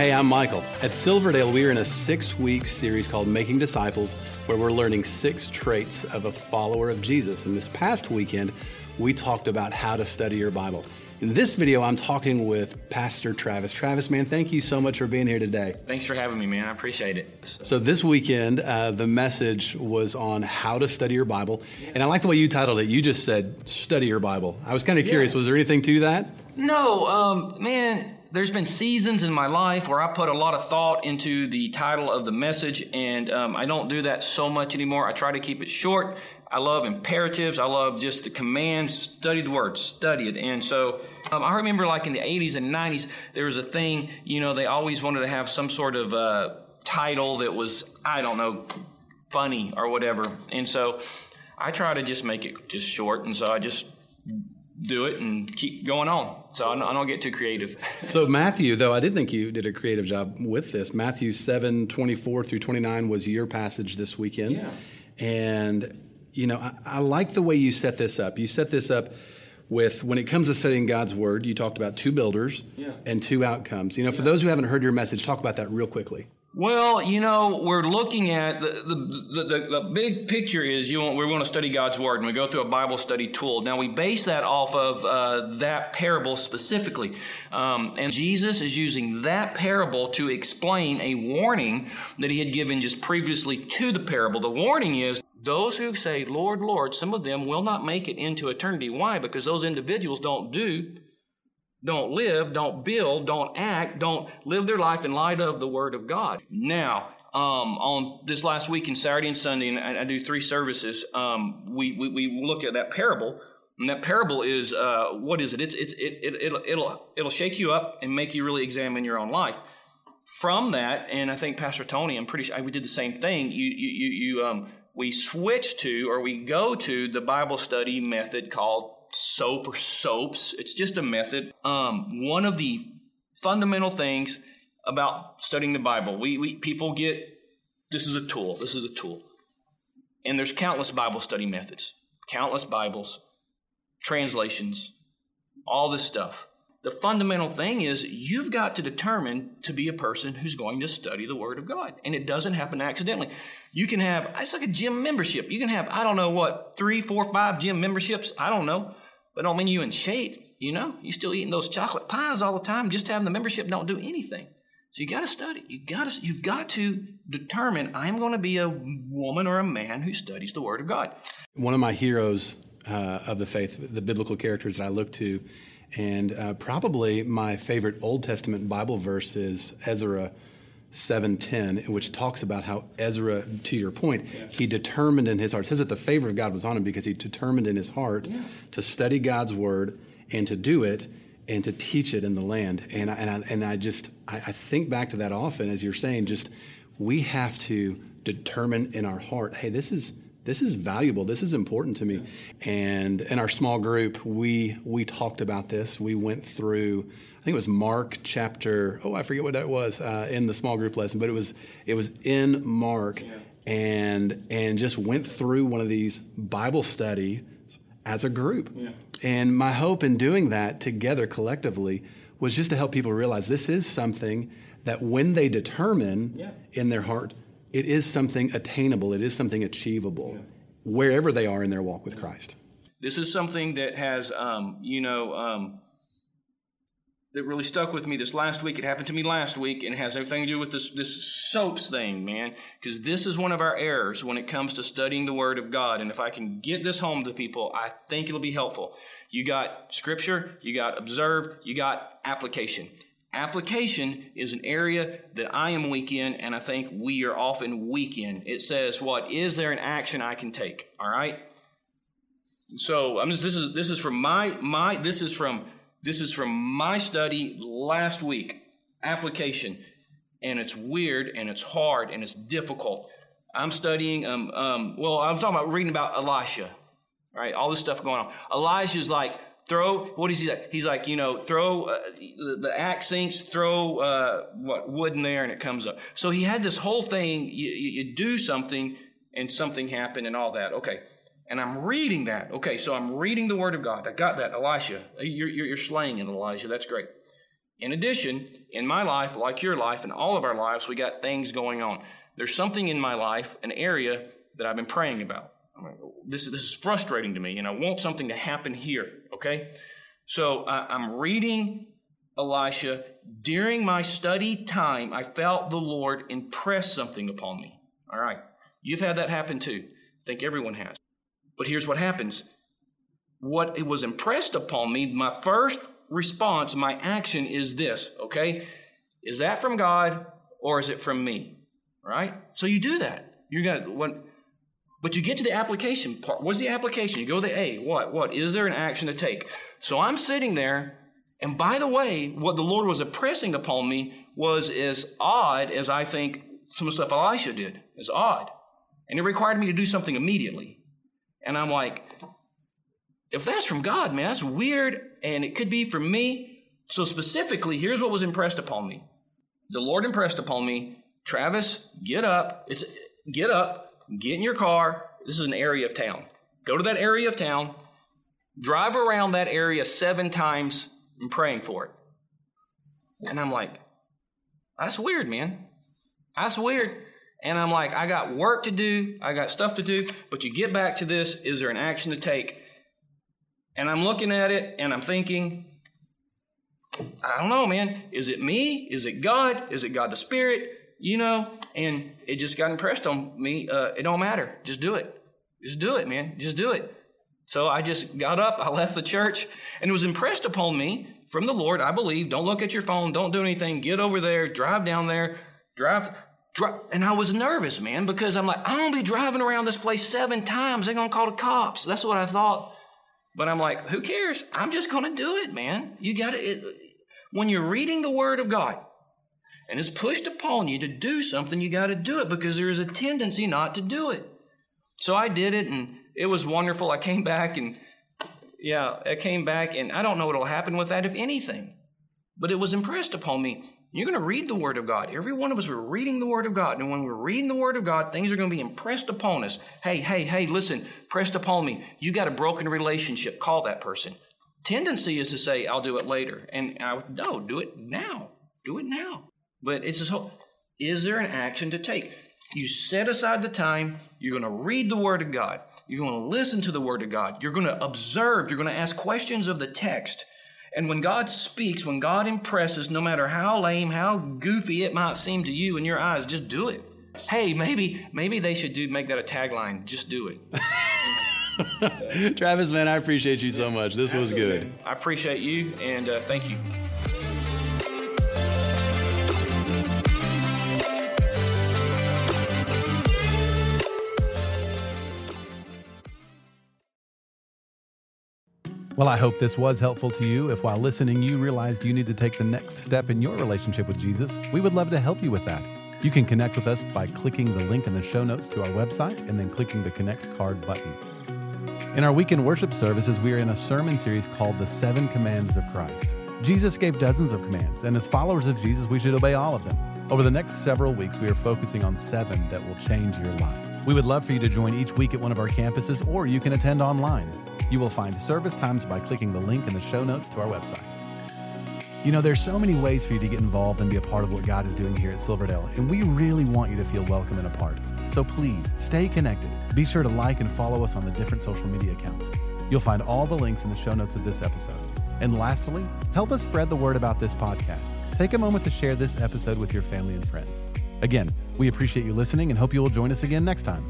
Hey, I'm Michael. At Silverdale, we are in a six week series called Making Disciples, where we're learning six traits of a follower of Jesus. And this past weekend, we talked about how to study your Bible. In this video, I'm talking with Pastor Travis. Travis, man, thank you so much for being here today. Thanks for having me, man. I appreciate it. So, this weekend, uh, the message was on how to study your Bible. And I like the way you titled it. You just said, study your Bible. I was kind of curious, yeah. was there anything to that? No, um, man, there's been seasons in my life where I put a lot of thought into the title of the message, and um, I don't do that so much anymore. I try to keep it short. I love imperatives. I love just the commands. Study the word, study it. And so um, I remember, like in the 80s and 90s, there was a thing. You know, they always wanted to have some sort of uh, title that was, I don't know, funny or whatever. And so I try to just make it just short. And so I just do it and keep going on. So I don't, I don't, get too creative. so Matthew, though, I did think you did a creative job with this. Matthew 7, 24 through 29 was your passage this weekend. Yeah. And, you know, I, I like the way you set this up. You set this up with when it comes to studying God's word, you talked about two builders yeah. and two outcomes. You know, for those who haven't heard your message, talk about that real quickly. Well, you know, we're looking at the, the, the, the, big picture is you want, we're going to study God's Word and we go through a Bible study tool. Now, we base that off of uh, that parable specifically. Um, and Jesus is using that parable to explain a warning that he had given just previously to the parable. The warning is those who say, Lord, Lord, some of them will not make it into eternity. Why? Because those individuals don't do don't live, don't build, don't act, don't live their life in light of the Word of God. Now, um, on this last week and Saturday and Sunday, and I, I do three services, um, we, we, we look at that parable. And that parable is, uh, what is it? It's, it's, it, it, it'll, it'll, it'll shake you up and make you really examine your own life. From that, and I think Pastor Tony, I'm pretty sure we did the same thing. You, you, you um, we switch to, or we go to the Bible study method called soap or soaps. It's just a method. Um, one of the fundamental things about studying the Bible, we, we people get this is a tool. This is a tool, and there's countless Bible study methods, countless Bibles, translations, all this stuff. The fundamental thing is you've got to determine to be a person who's going to study the Word of God. And it doesn't happen accidentally. You can have, it's like a gym membership. You can have, I don't know what, three, four, five gym memberships. I don't know but don't mean you in shape. You know, you still eating those chocolate pies all the time. Just having the membership don't do anything. So you got to study. You got to. You've got to determine. I'm going to be a woman or a man who studies the Word of God. One of my heroes uh, of the faith, the biblical characters that I look to, and uh, probably my favorite Old Testament Bible verse is Ezra 7.10, which talks about how Ezra, to your point, yeah. he determined in his heart, says that the favor of God was on him because he determined in his heart yeah. to study God's word and to do it and to teach it in the land. And I, and I, and I just, I, I think back to that often as you're saying, just we have to determine in our heart, hey, this is, this is valuable. This is important to me. And in our small group, we, we talked about this. We went through I think it was Mark chapter. Oh, I forget what that was uh, in the small group lesson, but it was it was in Mark, yeah. and and just went through one of these Bible study as a group. Yeah. And my hope in doing that together collectively was just to help people realize this is something that when they determine yeah. in their heart, it is something attainable. It is something achievable wherever they are in their walk with Christ. This is something that has, um, you know. Um, that really stuck with me this last week. It happened to me last week and it has everything to do with this, this soaps thing, man. Because this is one of our errors when it comes to studying the Word of God. And if I can get this home to people, I think it'll be helpful. You got scripture, you got observed, you got application. Application is an area that I am weak in, and I think we are often weak in. It says, What? Is there an action I can take? All right? So I'm just, this is this is from my my this is from this is from my study last week application, and it's weird and it's hard and it's difficult. I'm studying um um well I'm talking about reading about Elisha, right? All this stuff going on. Elijah's like throw what is he like? He's like you know throw uh, the, the axe sinks, throw uh, what wood in there and it comes up. So he had this whole thing. You, you, do something and something happened and all that. Okay and I'm reading that. Okay, so I'm reading the Word of God. I got that, Elisha. You're, you're, you're slaying it, Elijah. That's great. In addition, in my life, like your life, and all of our lives, we got things going on. There's something in my life, an area that I've been praying about. This, this is frustrating to me, and I want something to happen here, okay? So I, I'm reading Elisha. During my study time, I felt the Lord impress something upon me. All right. You've had that happen too. I think everyone has. But here's what happens. What it was impressed upon me, my first response, my action is this, okay? Is that from God or is it from me? Right? So you do that. You got what but you get to the application part. What's the application? You go to the A. What? What? Is there an action to take? So I'm sitting there, and by the way, what the Lord was impressing upon me was as odd as I think some of the stuff Elisha did. Is odd. And it required me to do something immediately. And I'm like, if that's from God, man, that's weird. And it could be from me. So specifically, here's what was impressed upon me. The Lord impressed upon me, Travis, get up. It's get up, get in your car. This is an area of town. Go to that area of town, drive around that area seven times and praying for it. And I'm like, that's weird, man. That's weird. And I'm like, I got work to do, I got stuff to do, but you get back to this, is there an action to take? And I'm looking at it and I'm thinking, I don't know, man. Is it me? Is it God? Is it God the Spirit? You know, and it just got impressed on me. Uh, it don't matter. Just do it. Just do it, man. Just do it. So I just got up, I left the church, and it was impressed upon me from the Lord, I believe. Don't look at your phone, don't do anything. Get over there, drive down there, drive and I was nervous, man, because I'm like, I'm gonna be driving around this place seven times. They're gonna call the cops. That's what I thought. But I'm like, who cares? I'm just gonna do it, man. You gotta, it, when you're reading the Word of God and it's pushed upon you to do something, you gotta do it because there is a tendency not to do it. So I did it and it was wonderful. I came back and, yeah, I came back and I don't know what'll happen with that, if anything. But it was impressed upon me you're going to read the Word of God. Every one of us, we're reading the Word of God. And when we're reading the Word of God, things are going to be impressed upon us. Hey, hey, hey, listen, pressed upon me. You got a broken relationship. Call that person. Tendency is to say, I'll do it later. And I, no, do it now. Do it now. But it's this whole, is there an action to take? You set aside the time. You're going to read the Word of God. You're going to listen to the Word of God. You're going to observe. You're going to ask questions of the text. And when God speaks, when God impresses, no matter how lame, how goofy it might seem to you in your eyes, just do it. Hey, maybe maybe they should do make that a tagline. Just do it. Travis, man, I appreciate you so much. This Absolutely. was good. I appreciate you, and uh, thank you. Well, I hope this was helpful to you. If while listening you realized you need to take the next step in your relationship with Jesus, we would love to help you with that. You can connect with us by clicking the link in the show notes to our website and then clicking the Connect card button. In our weekend worship services, we are in a sermon series called The Seven Commands of Christ. Jesus gave dozens of commands, and as followers of Jesus, we should obey all of them. Over the next several weeks, we are focusing on seven that will change your life. We would love for you to join each week at one of our campuses, or you can attend online. You will find service times by clicking the link in the show notes to our website. You know, there's so many ways for you to get involved and be a part of what God is doing here at Silverdale, and we really want you to feel welcome and a part. So please stay connected. Be sure to like and follow us on the different social media accounts. You'll find all the links in the show notes of this episode. And lastly, help us spread the word about this podcast. Take a moment to share this episode with your family and friends. Again, we appreciate you listening and hope you will join us again next time.